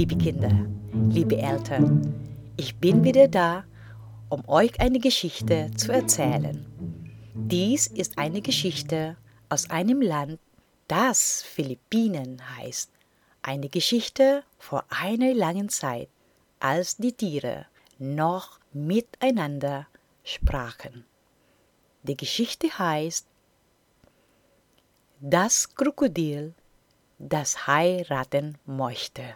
liebe Kinder, liebe Eltern, ich bin wieder da, um euch eine Geschichte zu erzählen. Dies ist eine Geschichte aus einem Land, das Philippinen heißt. Eine Geschichte vor einer langen Zeit, als die Tiere noch miteinander sprachen. Die Geschichte heißt Das Krokodil, das heiraten möchte.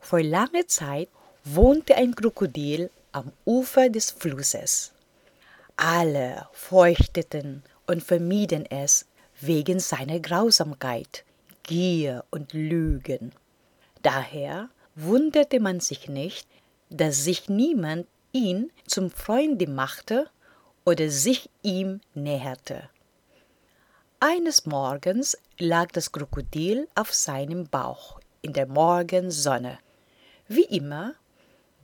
Vor langer Zeit wohnte ein Krokodil am Ufer des Flusses. Alle fürchteten und vermieden es wegen seiner Grausamkeit, Gier und Lügen. Daher wunderte man sich nicht, dass sich niemand ihn zum Freunde machte oder sich ihm näherte. Eines Morgens lag das Krokodil auf seinem Bauch in der Morgensonne. Wie immer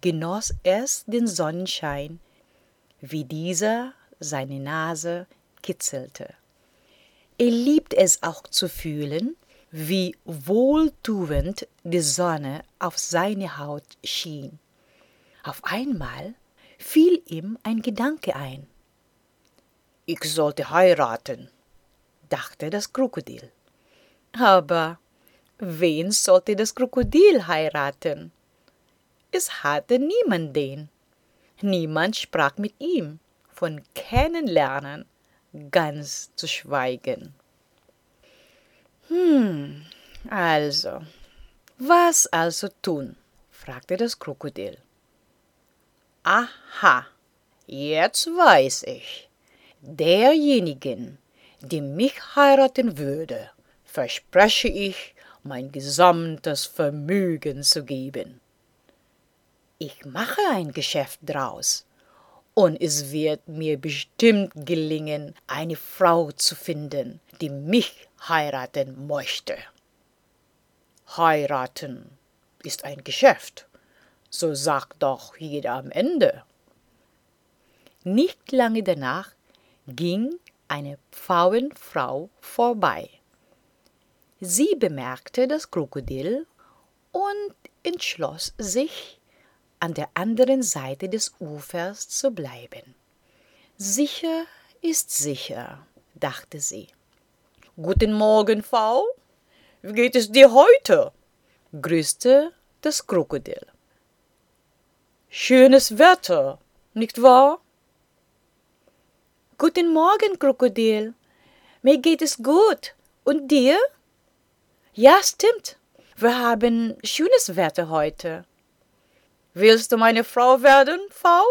genoss es den Sonnenschein, wie dieser seine Nase kitzelte. Er liebt es auch zu fühlen, wie wohltuend die Sonne auf seine Haut schien. Auf einmal fiel ihm ein Gedanke ein. Ich sollte heiraten, dachte das Krokodil. Aber wen sollte das Krokodil heiraten? Es hatte niemanden. Niemand sprach mit ihm, von Kennenlernen ganz zu schweigen. Hm, also, was also tun? fragte das Krokodil. Aha, jetzt weiß ich. Derjenigen, die mich heiraten würde, verspreche ich, mein gesamtes Vermögen zu geben. Ich mache ein Geschäft draus, und es wird mir bestimmt gelingen, eine Frau zu finden, die mich heiraten möchte. Heiraten ist ein Geschäft, so sagt doch jeder am Ende. Nicht lange danach ging eine Pfauenfrau vorbei. Sie bemerkte das Krokodil und entschloss sich, an der anderen Seite des Ufers zu bleiben. Sicher ist sicher, dachte sie. Guten Morgen, Frau. Wie geht es dir heute? grüßte das Krokodil. Schönes Wetter, nicht wahr? Guten Morgen, Krokodil. Mir geht es gut. Und dir? Ja, stimmt. Wir haben schönes Wetter heute. Willst du meine Frau werden, Frau?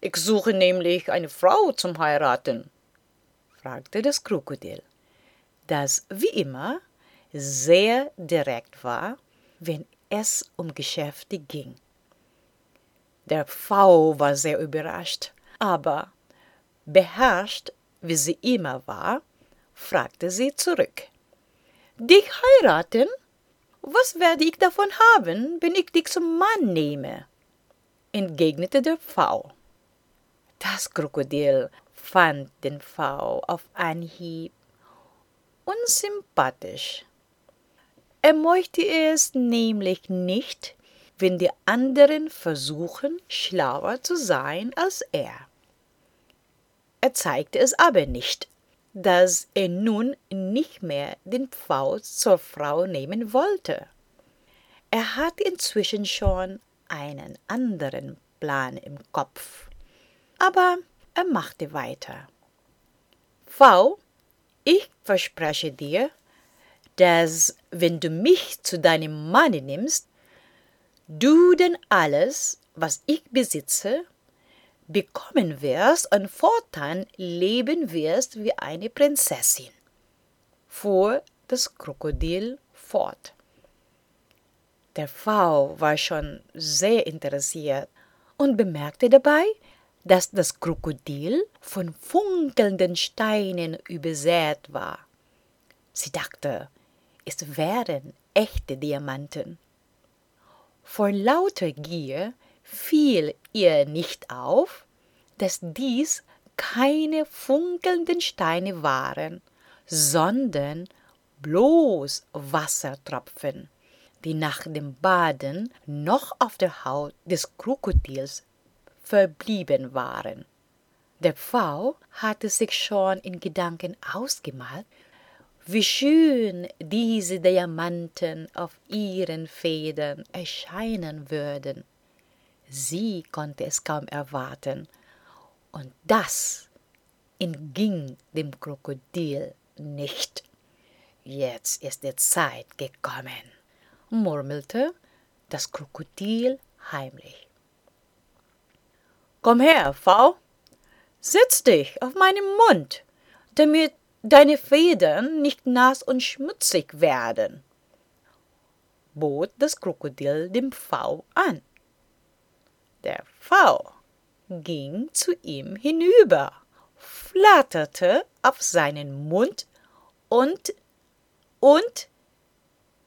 Ich suche nämlich eine Frau zum Heiraten, fragte das Krokodil, das wie immer sehr direkt war, wenn es um Geschäfte ging. Der Pfau war sehr überrascht, aber beherrscht, wie sie immer war, fragte sie zurück. Dich heiraten? Was werde ich davon haben, wenn ich dich zum Mann nehme? entgegnete der Pfau. Das Krokodil fand den Pfau auf Anhieb unsympathisch. Er möchte es nämlich nicht, wenn die anderen versuchen, schlauer zu sein als er. Er zeigte es aber nicht, dass er nun nicht mehr den Pfau zur Frau nehmen wollte. Er hatte inzwischen schon einen anderen Plan im Kopf. Aber er machte weiter. Pfau, ich verspreche dir, dass, wenn du mich zu deinem Manne nimmst, du denn alles, was ich besitze, bekommen wirst und fortan leben wirst wie eine Prinzessin, fuhr das Krokodil fort. Der Pfau war schon sehr interessiert und bemerkte dabei, dass das Krokodil von funkelnden Steinen übersät war. Sie dachte, es wären echte Diamanten. Vor lauter Gier fiel ihr nicht auf, dass dies keine funkelnden Steine waren, sondern bloß Wassertropfen, die nach dem Baden noch auf der Haut des Krokodils verblieben waren. Der Pfau hatte sich schon in Gedanken ausgemalt, wie schön diese Diamanten auf ihren Federn erscheinen würden. Sie konnte es kaum erwarten, und das entging dem Krokodil nicht. Jetzt ist die Zeit gekommen, murmelte das Krokodil heimlich. Komm her, Pfau, setz dich auf meinen Mund, damit deine Federn nicht nass und schmutzig werden, bot das Krokodil dem Pfau an. Der Pfau ging zu ihm hinüber, flatterte auf seinen Mund und und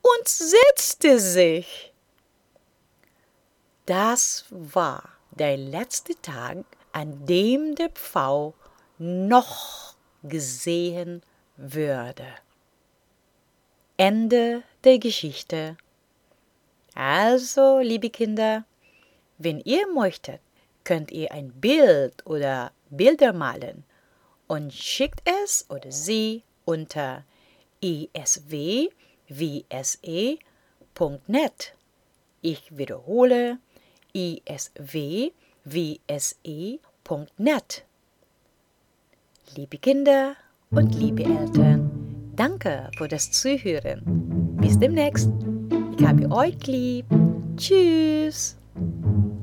und setzte sich. Das war der letzte Tag, an dem der Pfau noch gesehen würde. Ende der Geschichte. Also, liebe Kinder, wenn ihr möchtet, könnt ihr ein Bild oder Bilder malen und schickt es oder sie unter isw wse.net. Ich wiederhole isw wse.net. Liebe Kinder und liebe Eltern, danke für das Zuhören. Bis demnächst. Ich habe euch lieb. Tschüss. Thank you.